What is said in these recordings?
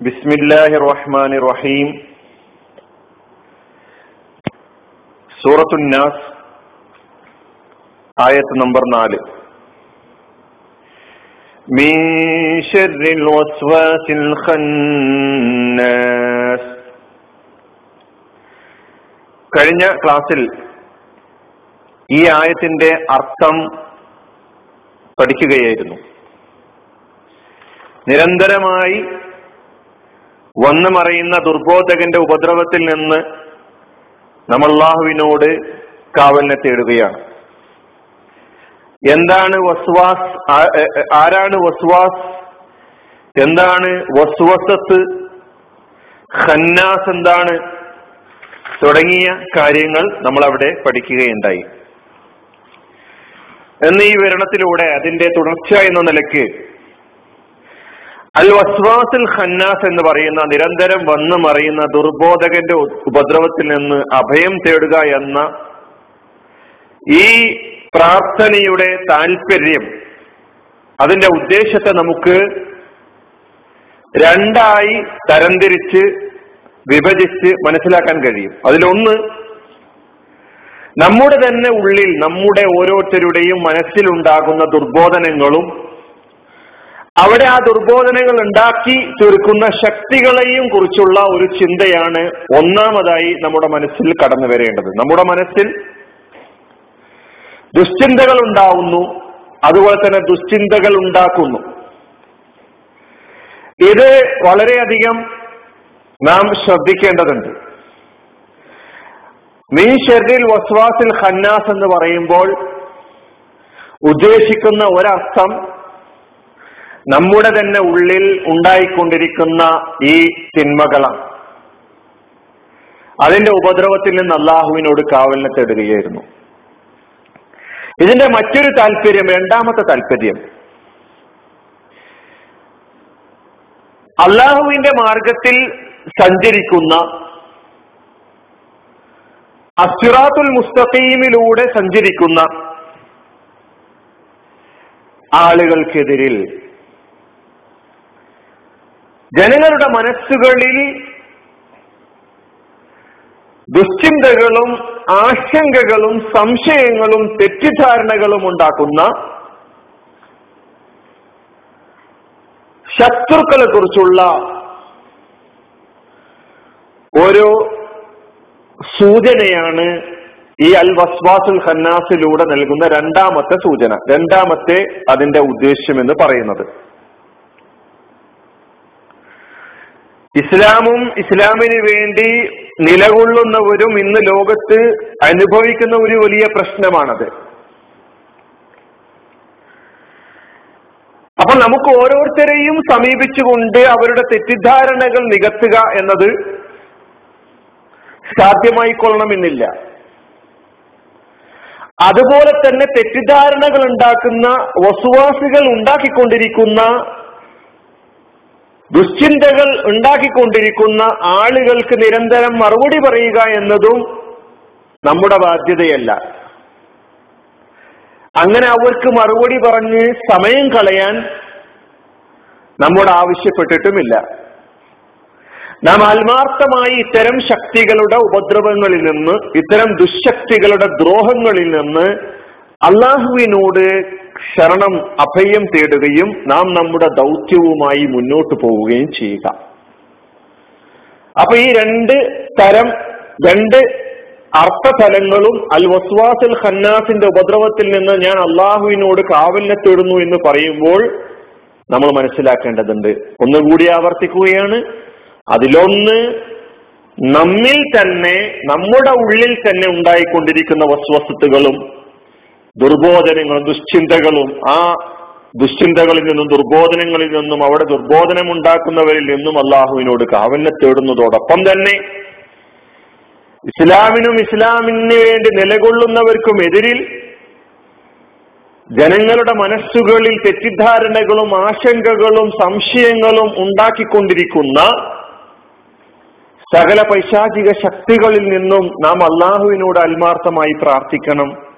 ബിസ്മില്ലാഹി റഹ്മാൻ റഹീം സൂറത്തുന്നാസ് ആയത്ത് നമ്പർ നാല് من شر الوسواس الخناس കഴിഞ്ഞ ക്ലാസ്സിൽ ഈ ആയത്തിന്റെ അർത്ഥം പഠിക്കുകയായിരുന്നു നിരന്തരമായി വന്നു മറയുന്ന ദുർബോധകന്റെ ഉപദ്രവത്തിൽ നിന്ന് നമ്മൾ അള്ളാഹുവിനോട് കാവലിനെ തേടുകയാണ്. എന്താണ് വസ്വാസ് ആരാണ് വസ്വാസ്? എന്താണ് വസ്വസത്ത്? ഖന്നാസ് എന്താണ്? തുടങ്ങിയ കാര്യങ്ങൾ നമ്മൾ അവിടെ പഠിക്കുകയുണ്ടായി. എന്ന ഈ വിവരണത്തിലൂടെ അതിന്റെ തുടർച്ച എന്ന നിലയ്ക്ക് അൽ വസ്വാസിൽ ഖന്നാസ് എന്ന് പറയുന്ന നിരന്തരം വന്നു മറിയുന്ന ദുർബോധകന്റെ ഉപദ്രവത്തിൽ നിന്ന് അഭയം തേടുക എന്ന ഈ പ്രാർത്ഥനയുടെ താല്പര്യം അതിന്റെ ഉദ്ദേശത്തെ നമുക്ക് രണ്ടായി തരംതിരിച്ച് വിഭജിച്ച് മനസ്സിലാക്കാൻ കഴിയും. അതിലൊന്ന് നമ്മുടെ തന്നെ ഉള്ളിൽ നമ്മുടെ ഓരോരുത്തരുടെയും മനസ്സിലുണ്ടാകുന്ന ദുർബോധനങ്ങളും അവിടെ ആ ദുർബോധനകൾ ഉണ്ടാക്കി തീർക്കുന്ന ശക്തികളെയും കുറിച്ചുള്ള ഒരു ചിന്തയാണ് ഒന്നാമതായി നമ്മുടെ മനസ്സിൽ കടന്നു വരേണ്ടത്. നമ്മുടെ മനസ്സിൽ ദുശ്ചിന്തകൾ ഉണ്ടാവുന്നു അതുപോലെ തന്നെ ദുശ്ചിന്തകൾ ഉണ്ടാക്കുന്നു. ഇത് വളരെയധികം നാം ശ്രദ്ധിക്കേണ്ടതുണ്ട്. മീ ഷെറിൽ വസ്വാസിൽ ഖന്നാസ് എന്ന് പറയുമ്പോൾ ഉദ്ദേശിക്കുന്ന ഒരർത്ഥം നമ്മുടെ തന്നെ ഉള്ളിൽ ഉണ്ടായിക്കൊണ്ടിരിക്കുന്ന ഈ തിന്മകളാണ്. അതിന്റെ ഉപദ്രവത്തിൽ നിന്ന് അള്ളാഹുവിനോട് കാവലിനെ തേടുകയായിരുന്നു. ഇതിന്റെ മറ്റൊരു താല്പര്യം രണ്ടാമത്തെ താല്പര്യം. അള്ളാഹുവിന്റെ മാർഗത്തിൽ സഞ്ചരിക്കുന്ന അസുറാത്തുൽ മുസ്തഖീമിലൂടെ സഞ്ചരിക്കുന്ന ആളുകൾക്കെതിരിൽ ജനങ്ങളുടെ മനസ്സുകളിൽ ദുശ്ചിന്തകളും ആശങ്കകളും സംശയങ്ങളും തെറ്റിദ്ധാരണകളും ഉണ്ടാക്കുന്ന ശത്രുക്കളെ കുറിച്ചുള്ള ഒരു സൂചനയാണ് ഈ അൽ വസ്വാസുൽ ഖന്നാസിലൂടെ നൽകുന്ന രണ്ടാമത്തെ സൂചന. രണ്ടാമത്തെ അതിന്റെ ഉദ്ദേശ്യം എന്ന് പറയുന്നത്. ഇസ്ലാമും ഇസ്ലാമിന് വേണ്ടി നിലകൊള്ളുന്നവരും ഇന്ന് ലോകത്ത് അനുഭവിക്കുന്ന ഒരു വലിയ പ്രശ്നമാണത്. അപ്പോൾ നമുക്ക് ഓരോരുത്തരെയും സമീപിച്ചുകൊണ്ട് അവരുടെ തെറ്റിദ്ധാരണകൾ നികത്തുക എന്നത് സാധ്യമായിക്കൊള്ളണമെന്നില്ല. അതുപോലെ തന്നെ തെറ്റിദ്ധാരണകൾ ഉണ്ടാക്കുന്ന വസുവാസികൾ ഉണ്ടാക്കിക്കൊണ്ടിരിക്കുന്ന ദുശ്ചിന്തകൾ ഉണ്ടാക്കിക്കൊണ്ടിരിക്കുന്ന ആളുകൾക്ക് നിരന്തരം മറുപടി പറയുക എന്നതും നമ്മുടെ ബാധ്യതയല്ല. അങ്ങനെ അവർക്ക് മറുപടി പറഞ്ഞ് സമയം കളയാൻ നമ്മോട് ആവശ്യപ്പെട്ടിട്ടുമില്ല. നാം ആത്മാർത്ഥമായി ഇത്തരം ശക്തികളുടെ ഉപദ്രവങ്ങളിൽ നിന്ന് ഇത്തരം ദുശക്തികളുടെ ദ്രോഹങ്ങളിൽ നിന്ന് അള്ളാഹുവിനോട് ശരണം അഭയം തേടുകയും നാം നമ്മുടെ ദൗത്യവുമായി മുന്നോട്ട് പോവുകയും ചെയ്യുക. അപ്പൊ ഈ രണ്ട് തരം രണ്ട് അർത്ഥതലങ്ങളും അൽ വസ്വാസുൽ ഖന്നാസിന്റെ ഉപദ്രവത്തിൽ നിന്ന് ഞാൻ അള്ളാഹുവിനോട് കാവലിനെ തേടുന്നു എന്ന് പറയുമ്പോൾ നമ്മൾ മനസ്സിലാക്കേണ്ടതുണ്ട്. ഒന്നുകൂടി ആവർത്തിക്കുകയാണ്. അതിലൊന്ന് നമ്മിൽ തന്നെ നമ്മുടെ ഉള്ളിൽ തന്നെ ഉണ്ടായിക്കൊണ്ടിരിക്കുന്ന വസ്വസ്തുക്കളും ദുർബോധനങ്ങളും ദുശ്ചിന്തകളും ആ ദുശ്ചിന്തകളിൽ നിന്നും ദുർബോധനങ്ങളിൽ നിന്നും അവിടെ ദുർബോധനം ഉണ്ടാക്കുന്നവരിൽ നിന്നും അള്ളാഹുവിനോട് കാവലിനെ തേടുന്നതോടൊപ്പം തന്നെ ഇസ്ലാമിനും ഇസ്ലാമിന് വേണ്ടി നിലകൊള്ളുന്നവർക്കും എതിരിൽ ജനങ്ങളുടെ മനസ്സുകളിൽ തെറ്റിദ്ധാരണകളും ആശങ്കകളും സംശയങ്ങളും ഉണ്ടാക്കിക്കൊണ്ടിരിക്കുന്ന സകല പൈശാചിക ശക്തികളിൽ നിന്നും നാം അള്ളാഹുവിനോട് ആത്മാർത്ഥമായി പ്രാർത്ഥിക്കണം.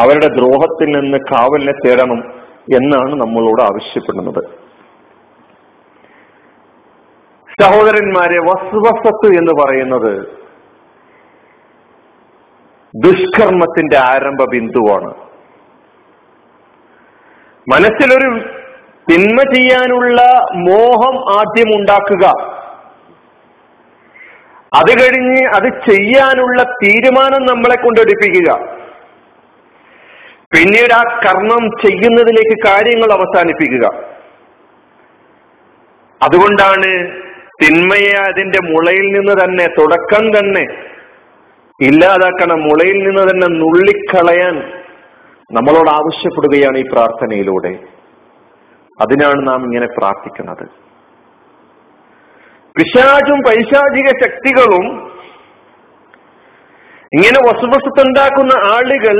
അവരുടെ ദ്രോഹത്തിൽ നിന്ന് കാവലിനെ തേടണം എന്നാണ് നമ്മളോട് ആവശ്യപ്പെടുന്നത്. സഹോദരന്മാരെ വസ്വസത്ത് എന്ന് പറയുന്നത് ദുഷ്കർമ്മത്തിന്റെ ആരംഭ ബിന്ദുവാണ്. മനസ്സിലൊരു തിന്മ ചെയ്യാനുള്ള മോഹം ആദ്യം ഉണ്ടാക്കുക. അത് കഴിഞ്ഞ് അത് ചെയ്യാനുള്ള തീരുമാനം നമ്മളെ കൊണ്ടെടുപ്പിക്കുക പിന്നീട് ആ കർമ്മം ചെയ്യുന്നതിലേക്ക് കാര്യങ്ങൾ അവസാനിപ്പിക്കുക. അതുകൊണ്ടാണ് തിന്മയെ അതിന്റെ മുളയിൽ നിന്ന് തന്നെ തുടക്കം തന്നെ ഇല്ലാതാക്കണം മുളയിൽ നിന്ന് തന്നെ നുള്ളിക്കളയാൻ നമ്മളോട് ആവശ്യപ്പെടുകയാണ് ഈ പ്രാർത്ഥനയിലൂടെ. അതിനാണ് നാം ഇങ്ങനെ പ്രാർത്ഥിക്കുന്നത്. പിശാചും പൈശാചിക ശക്തികളും ഇങ്ങനെ വസുവസത്തുണ്ടാക്കുന്ന ആളുകൾ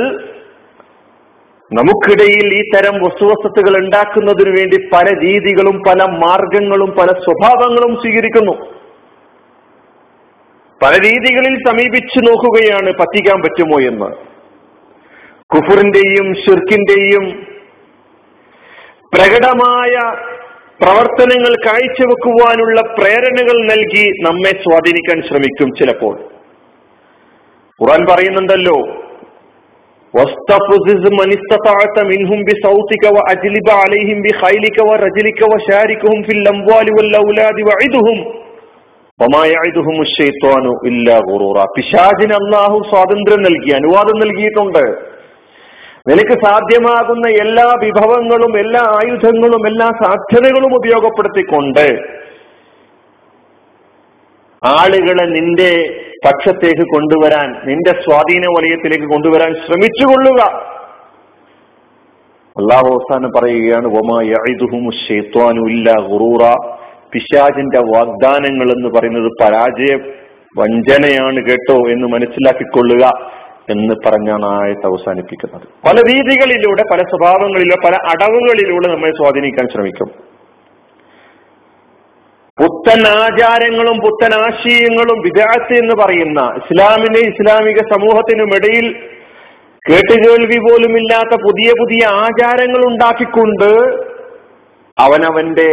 നമുക്കിടയിൽ ഈ തരം വസ്തുവസ്തുക്കൾ ഉണ്ടാക്കുന്നതിന് വേണ്ടി പല രീതികളും പല മാർഗങ്ങളും പല സ്വഭാവങ്ങളും സ്വീകരിക്കുന്നു. പല രീതികളിൽ സമീപിച്ചു നോക്കുകയാണ് പറ്റിക്കാൻ പറ്റുമോ എന്ന്. കുഫറിന്റെയും ഷിർക്കിന്റെയും പ്രകടമായ പ്രവർത്തനങ്ങൾ കാഴ്ചവെക്കുവാനുള്ള പ്രേരണകൾ നൽകി നമ്മെ സ്വാധീനിക്കാൻ ശ്രമിക്കും ചിലപ്പോൾ. ഖുറാൻ പറയുന്നുണ്ടല്ലോ واستفزز من استطعت منهم بصوتك واجلب عليهم بخيلك ورجلك وشاركهم في الاموال والاولاد وعدهم وما يعدهم الشيطان الا غرورا പിശാചിന് അള്ളാഹു സ്വാതന്ത്ര്യം നൽകി അനുവാദം നൽകിയിട്ടുണ്ട് നിനക്ക് സാധ്യമാകുന്ന എല്ലാ വിഭവങ്ങളും എല്ലാ ആയുധങ്ങളും എല്ലാ സാധ്യതകളും ഉപയോഗപ്പെടുത്തിക്കൊണ്ട് ആളുകളെ നിന്റെ പക്ഷത്തേക്ക് കൊണ്ടുവരാൻ നിന്റെ സ്വാധീന വലയത്തിലേക്ക് കൊണ്ടുവരാൻ ശ്രമിച്ചുകൊള്ളുക. അള്ളാഹു അവസാനം പറയുകയാണ് ഗുറൂറ. പിശാജിന്റെ വാഗ്ദാനങ്ങൾ എന്ന് പറയുന്നത് പരാജയ വഞ്ചനയാണ് കേട്ടോ എന്ന് മനസ്സിലാക്കിക്കൊള്ളുക എന്ന് പറഞ്ഞാണ് ആയത്ത് അവസാനിപ്പിക്കുന്നത്. പല രീതികളിലൂടെ പല സ്വഭാവങ്ങളിലൂടെ പല അടവുകളിലൂടെ നമ്മെ സ്വാധീനിക്കാൻ ശ്രമിക്കും. പുത്തൻ ആചാരങ്ങളും പുത്തൻ ആശയങ്ങളും വിദാത്ത് എന്ന് പറയുന്ന ഇസ്ലാമിന്റെ ഇസ്ലാമിക സമൂഹത്തിനുമിടയിൽ കേട്ടുകേൾവി പോലുമില്ലാത്ത പുതിയ പുതിയ ആചാരങ്ങൾ ഉണ്ടാക്കിക്കൊണ്ട് അവനവന്റെ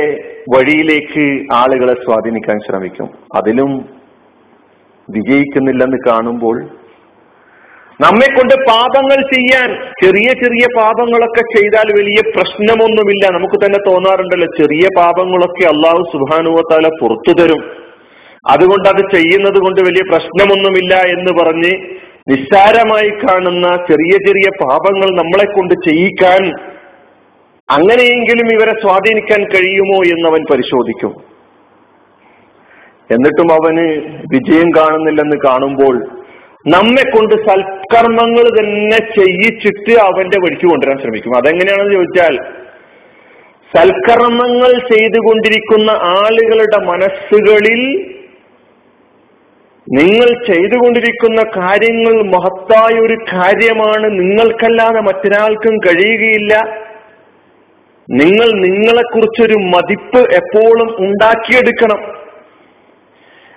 വഴിയിലേക്ക് ആളുകളെ സ്വാധീനിക്കാൻ ശ്രമിക്കും. അതിലും വിജയിക്കുന്നില്ലെന്ന് കാണുമ്പോൾ നമ്മെ കൊണ്ട് പാപങ്ങൾ ചെയ്യാൻ ചെറിയ ചെറിയ പാപങ്ങളൊക്കെ ചെയ്താൽ വലിയ പ്രശ്നമൊന്നുമില്ല. നമുക്ക് തന്നെ തോന്നാറുണ്ടല്ലോ ചെറിയ പാപങ്ങളൊക്കെ അള്ളാഹു സുബാനുവത്താല പുറത്തു തരും. അതുകൊണ്ട് അത് ചെയ്യുന്നത് കൊണ്ട് വലിയ പ്രശ്നമൊന്നുമില്ല എന്ന് പറഞ്ഞ് നിസ്സാരമായി കാണുന്ന ചെറിയ ചെറിയ പാപങ്ങൾ നമ്മളെ കൊണ്ട് ചെയ്യിക്കാൻ അങ്ങനെയെങ്കിലും ഇവരെ സ്വാധീനിക്കാൻ കഴിയുമോ എന്ന് അവൻ പരിശോധിക്കും. എന്നിട്ടും അവന് വിജയം കാണുന്നില്ലെന്ന് കാണുമ്പോൾ നമ്മെ കൊണ്ട് സൽക്കർമ്മങ്ങൾ തന്നെ ചെയ്യിച്ചിട്ട് അവന്റെ വഴിക്ക് കൊണ്ടുവരാൻ ശ്രമിക്കും. അതെങ്ങനെയാണെന്ന് ചോദിച്ചാൽ സൽക്കർമ്മങ്ങൾ ചെയ്തുകൊണ്ടിരിക്കുന്ന ആളുകളുടെ മനസ്സുകളിൽ നിങ്ങൾ ചെയ്തുകൊണ്ടിരിക്കുന്ന കാര്യങ്ങൾ മഹത്തായ ഒരു കാര്യമാണ്. നിങ്ങൾക്കല്ലാതെ മറ്റൊരാൾക്കും കഴിയുകയില്ല. നിങ്ങൾ നിങ്ങളെക്കുറിച്ചൊരു മതിപ്പ് എപ്പോഴും ഉണ്ടാക്കിയെടുക്കണം.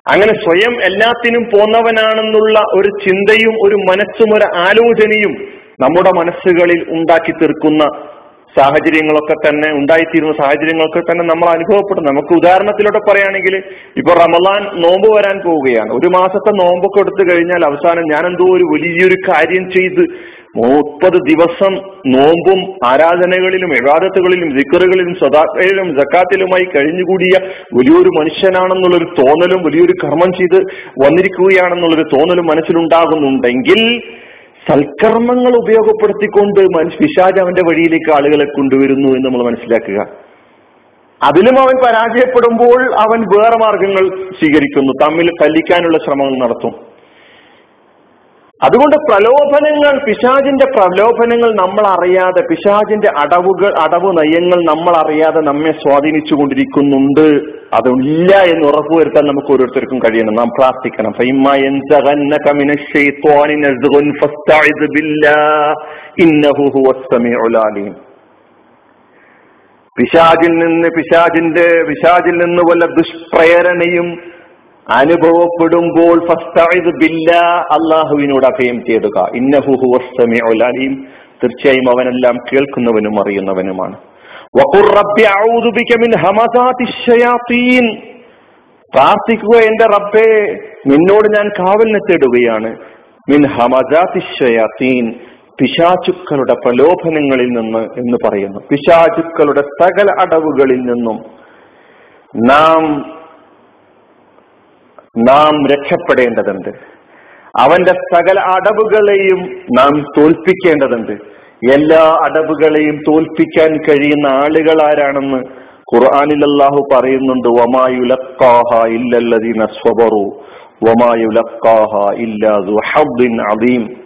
അങ്ങനെ സ്വയം എല്ലാത്തിനും പോന്നവനാണെന്നുള്ള ഒരു ചിന്തയും ഒരു മനസ്സും ഒരു ആലോചനയും നമ്മുടെ മനസ്സുകളിൽ ഉണ്ടാക്കി തീർക്കുന്ന സാഹചര്യങ്ങളൊക്കെ തന്നെ ഉണ്ടായിത്തീരുന്ന സാഹചര്യങ്ങളൊക്കെ തന്നെ നമ്മൾ അനുഭവപ്പെടും നമുക്ക് ഉദാഹരണത്തിലൂടെ പറയുകയാണെങ്കിൽ ഇപ്പൊ റമലാൻ നോമ്പ് വരാൻ പോവുകയാണ്. ഒരു മാസത്തെ നോമ്പൊക്കെ എടുത്തു കഴിഞ്ഞാൽ അവസാനം ഞാൻ എന്തോ ഒരു വലിയൊരു കാര്യം ചെയ്ത് മുപ്പത് ദിവസം നോമ്പും ആരാധനകളിലും എഴാദത്തുകളിലും ദിക്കറുകളിലും സദാക്കയിലും ജക്കാത്തിലുമായി കഴിഞ്ഞുകൂടിയ വലിയൊരു മനുഷ്യനാണെന്നുള്ളൊരു തോന്നലും വലിയൊരു കർമ്മം ചെയ്ത് വന്നിരിക്കുകയാണെന്നുള്ളൊരു തോന്നലും മനസ്സിലുണ്ടാകുന്നുണ്ടെങ്കിൽ സൽക്കർമ്മങ്ങൾ ഉപയോഗപ്പെടുത്തിക്കൊണ്ട് പിശാജ് അവന്റെ വഴിയിലേക്ക് ആളുകളെ കൊണ്ടുവരുന്നു എന്ന് നമ്മൾ മനസ്സിലാക്കുക. അതിലും അവൻ പരാജയപ്പെടുമ്പോൾ അവൻ വേറെ മാർഗങ്ങൾ സ്വീകരിക്കുന്നു. തമ്മിൽ തല്ലിക്കാനുള്ള ശ്രമങ്ങൾ നടത്തും. അതുകൊണ്ട് പ്രലോഭനങ്ങൾ പിശാചിന്റെ പ്രലോഭനങ്ങൾ നമ്മൾ അറിയാതെ പിശാചിന്റെ അടവുകൾ അടവ് നയങ്ങൾ നമ്മൾ അറിയാതെ നമ്മെ സ്വാധീനിച്ചു കൊണ്ടിരിക്കുന്നുണ്ട് അതില്ല എന്ന് ഉറപ്പുവരുത്താൻ നമുക്ക് ഓരോരുത്തർക്കും കഴിയണം. നാം പ്രാർത്ഥിക്കണം. പിശാജിൽ നിന്ന് പിശാജിന്റെ പിശാജിൽ നിന്ന് വല്ല ദുഷ്പ്രേരണയും അനുഭവപ്പെടുമ്പോൾ അള്ളാഹുവിനോട് അഭയം തേടുക. അലീം. തീർച്ചയായും അവനെല്ലാം കേൾക്കുന്നവനും അറിയുന്നവനുമാണ്. പ്രാർത്ഥിക്കുക എന്റെ റബ്ബേ നിന്നോട് ഞാൻ കാവലിനെ തേടുകയാണ്. മിൻ ഹമജാതിശയാത്തീൻ പിശാചുക്കളുടെ പ്രലോഭനങ്ങളിൽ നിന്ന് എന്ന് പറയുന്നു. പിശാചുക്കളുടെ സകല അടവുകളിൽ നിന്നും നാം നാം രക്ഷപ്പെടേണ്ടതുണ്ട്. അവന്റെ സകല അടവുകളെയും നാം തോൽപ്പിക്കേണ്ടതുണ്ട്. എല്ലാ അടവുകളെയും തോൽപ്പിക്കാൻ കഴിയുന്ന ആളുകൾ ആരാണെന്ന് ഖുർആാനിൽ അള്ളാഹു പറയുന്നുണ്ട്. വമായുലക്കാഹ ഇല്ലല്ലദീന സ്വബറു. വമായുലക്കാഹ അദീം.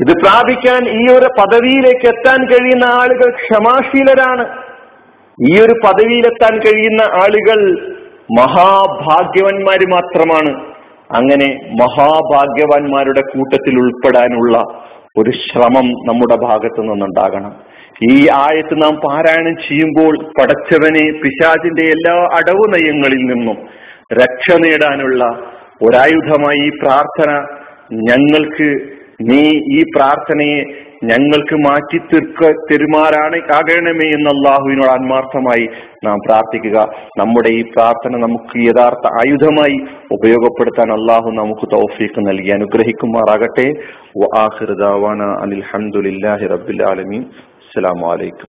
ഇത് പ്രാപിക്കാൻ ഈ ഒരു പദവിയിലേക്ക് എത്താൻ കഴിയുന്ന ആളുകൾ ക്ഷമാശീലരാണ്. ഈ ഒരു പദവിയിലെത്താൻ കഴിയുന്ന ആളുകൾ മഹാഭാഗ്യവന്മാര് മാത്രമാണ്. അങ്ങനെ മഹാഭാഗ്യവാന്മാരുടെ കൂട്ടത്തിൽ ഉൾപ്പെടാനുള്ള ഒരു ശ്രമം നമ്മുടെ ഭാഗത്തു നിന്നുണ്ടാകണം. ഈ ആയത്ത് നാം പാരായണം ചെയ്യുമ്പോൾ പടച്ചവനെ പിശാചിന്റെ എല്ലാ അടവു നയങ്ങളിൽ നിന്നും രക്ഷ നേടാനുള്ള ഒരായുധമായി ഈ പ്രാർത്ഥന ഞങ്ങൾക്ക് നീ ഈ പ്രാർത്ഥനയെ ഞങ്ങൾക്ക് മാറ്റി തീർക്ക തെരുമാറാണ് ആകണമേ എന്ന് അള്ളാഹുവിനോട് ആത്മാർത്ഥമായി നാം പ്രാർത്ഥിക്കുക. നമ്മുടെ ഈ പ്രാർത്ഥന നമുക്ക് യഥാർത്ഥ ആയുധമായി ഉപയോഗപ്പെടുത്താൻ അള്ളാഹു നമുക്ക് തൗഫീഖ് നൽകി. അനുഗ്രഹിക്കുമാറാകട്ടെ. അനിൽ ഹംദുലില്ലാഹി റബ്ബിൽ ആലമീൻ. അസ്സലാമു അലൈക്കും.